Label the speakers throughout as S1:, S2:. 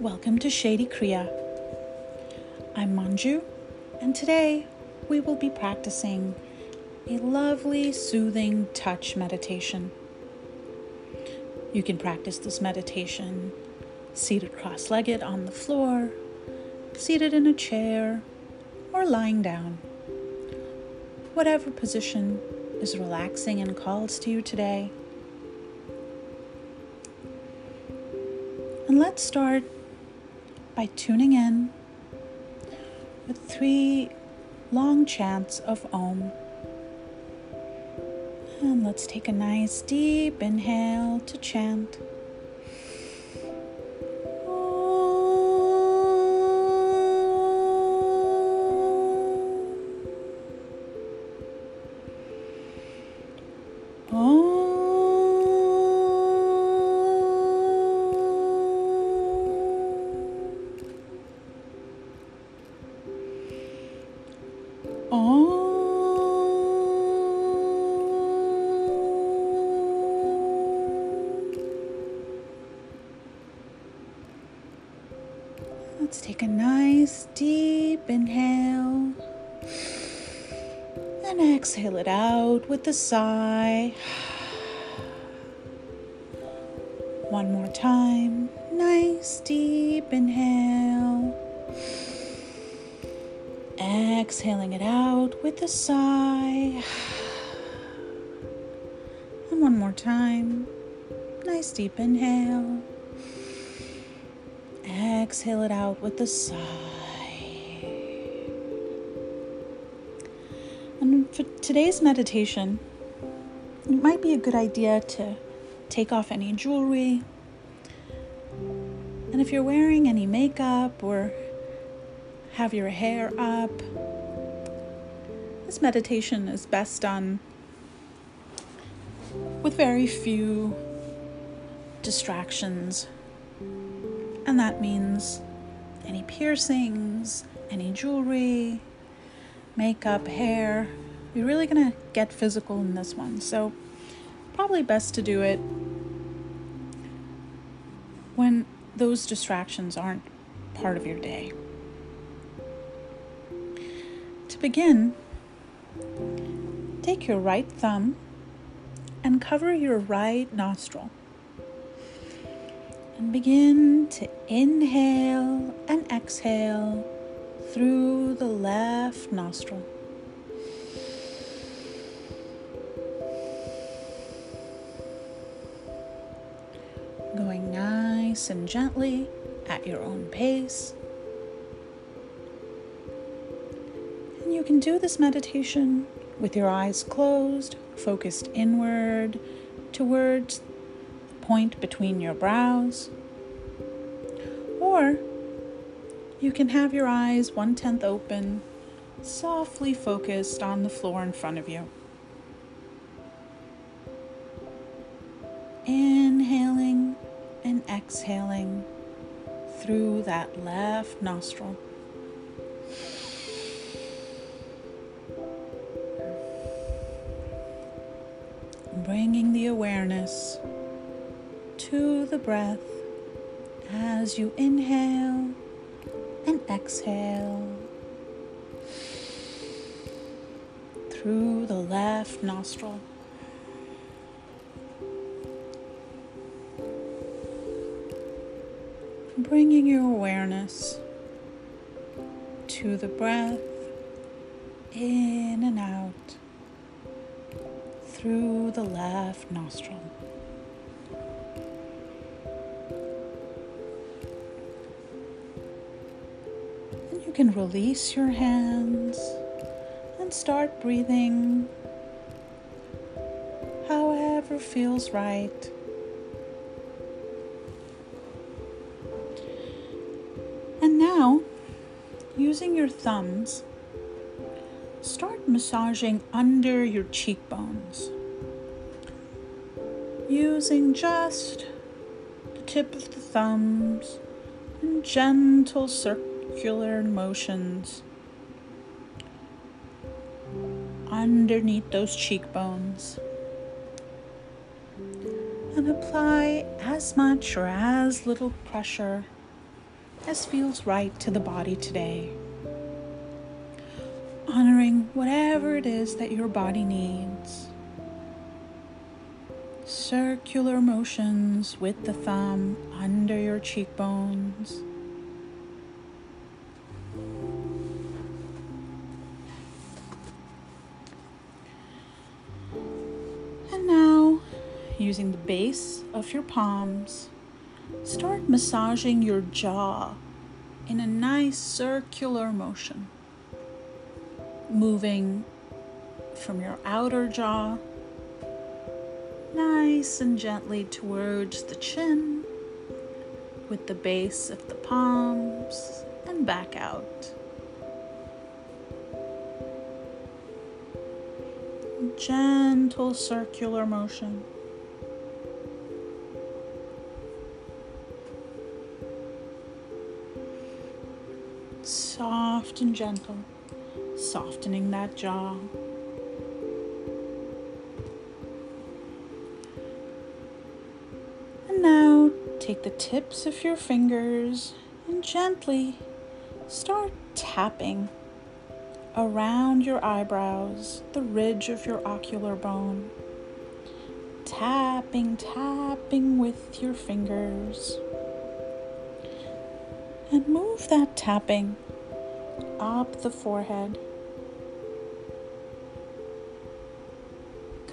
S1: Welcome to Shady Kriya. I'm Manju, and today we will be practicing a lovely, soothing touch meditation. You can practice this meditation seated cross legged on the floor, seated in a chair, or lying down. Whatever position is relaxing and calls to you today. And let's start by tuning in with three long chants of Om. And let's take a nice deep inhale to chant. Oh. Let's take a nice deep inhale and exhale it out with a sigh. One more time. Nice deep inhale. Exhaling it out with a sigh. And one more time. Nice deep inhale. Exhale it out with a sigh. And for today's meditation, it might be a good idea to take off any jewelry. And if you're wearing any makeup or have your hair up, this meditation is best done with very few distractions and that means any piercings, any jewelry, makeup, hair. You're really to get physical in this one. So, probably best to do it when those distractions aren't part of your day. Begin, take your right thumb and cover your right nostril and begin to inhale and exhale through the left nostril. Going nice and gently at your own pace. You can do this meditation with your eyes closed, focused inward towards the point between your brows. Or you can have your eyes one tenth open, softly focused on the floor in front of you. Inhaling and exhaling through that left nostril. Bringing the awareness to the breath as you inhale and exhale through the left nostril. Bringing your awareness to the breath in and out through the left nostril. And you can release your hands and start breathing however feels right. And now, using your thumbs, start massaging under your cheekbones. Using just the tip of the thumbs and gentle circular motions underneath those cheekbones. And apply as much or as little pressure as feels right to the body today. Honoring whatever it is that your body needs. Circular motions with the thumb under your cheekbones. And now, using the base of your palms, start massaging your jaw in a nice circular motion, moving from your outer jaw nice and gently towards the chin with the base of the palms and back out. Gentle circular motion. Soft and gentle, softening that jaw. And now take the tips of your fingers and gently start tapping around your eyebrows, the ridge of your ocular bone. Tapping, tapping with your fingers. And move that tapping up the forehead,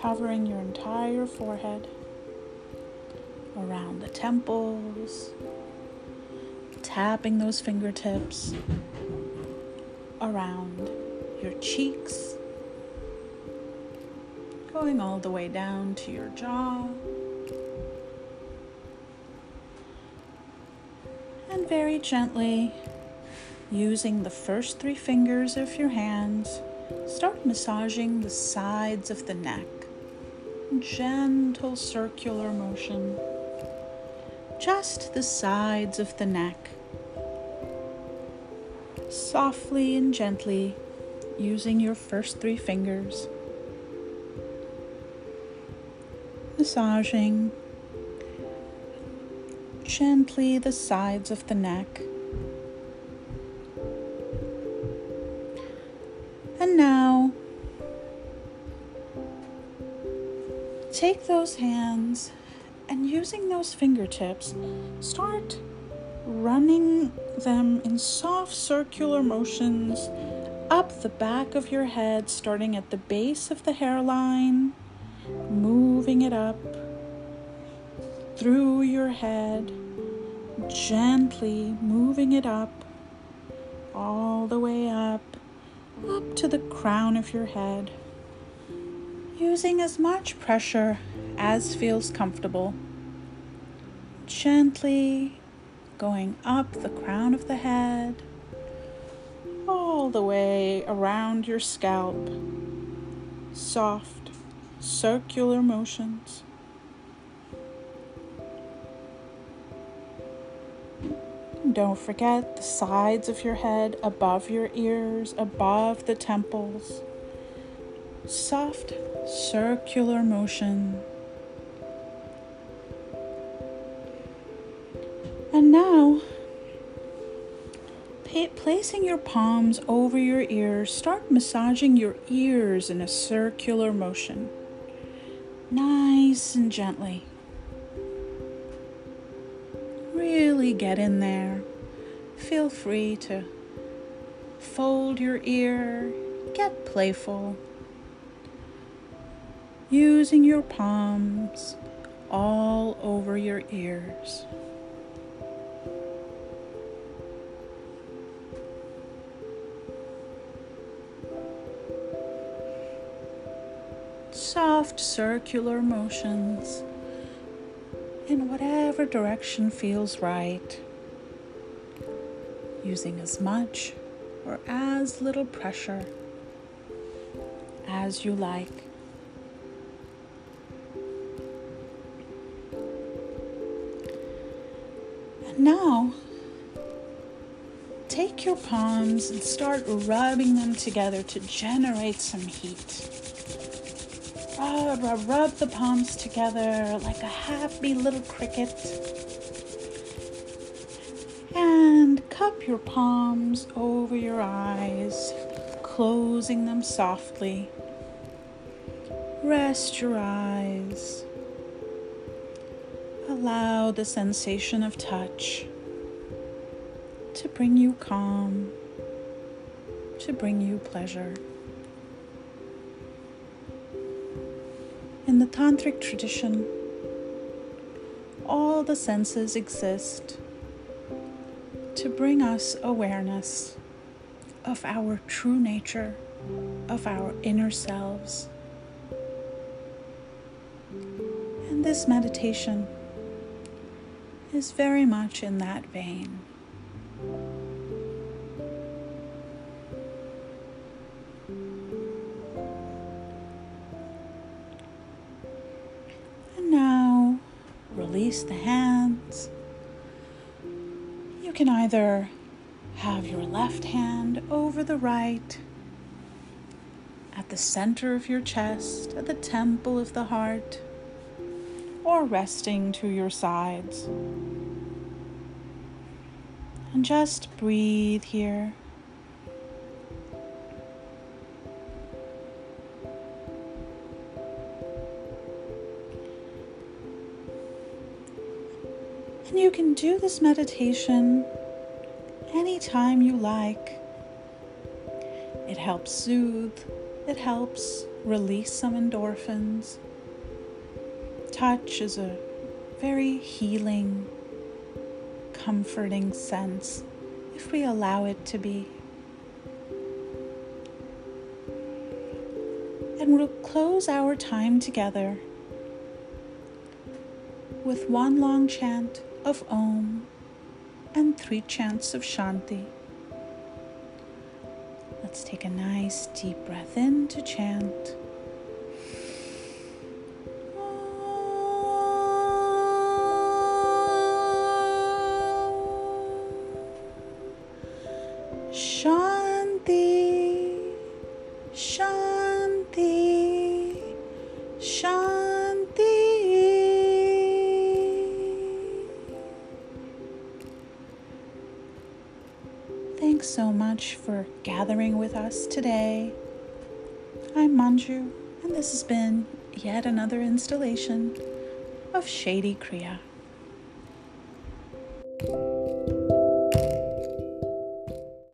S1: covering your entire forehead around the temples, tapping those fingertips around your cheeks, going all the way down to your jaw. And very gently, using the first three fingers of your hands, start massaging the sides of the neck. Gentle circular motion just the sides of the neck. Softly and gently, using your first three fingers, massaging gently the sides of the neck. And now, take those hands and using those fingertips, start running them in soft circular motions up the back of your head, starting at the base of the hairline, moving it up through your head, gently moving it up all the way up, up to the crown of your head, using as much pressure as feels comfortable. Gently going up the crown of the head, all the way around your scalp. Soft, circular motions. Don't forget the sides of your head, above your ears, above the temples. Soft, circular motion. And now, placing your palms over your ears, start massaging your ears in a circular motion. Nice and gently. Really get in there. Feel free to fold your ear, get playful. Using your palms all over your ears. soft circular motions in whatever direction feels right, using as much or as little pressure as you like. Now, take your palms and start rubbing them together to generate some heat. Rub, rub, rub the palms together like a happy little cricket. And cup your palms over your eyes, closing them softly. Rest your eyes. Allow the sensation of touch to bring you calm, to bring you pleasure. In the tantric tradition, all the senses exist to bring us awareness of our true nature, of our inner selves. And this meditation is very much in that vein. And now release the hands. You can either have your left hand over the right at the center of your chest, at the temple of the heart, or resting to your sides. And just breathe here. And you can do this meditation anytime you like. It helps soothe, it helps release some endorphins. Touch is a very healing, comforting sense if we allow it to be. And we'll close our time together with one long chant of Om and three chants of Shanti. Let's take a nice deep breath in to chant. Shanti. Thanks so much for gathering with us today. I'm Manju, and this has been yet another installation of Shady Kriya.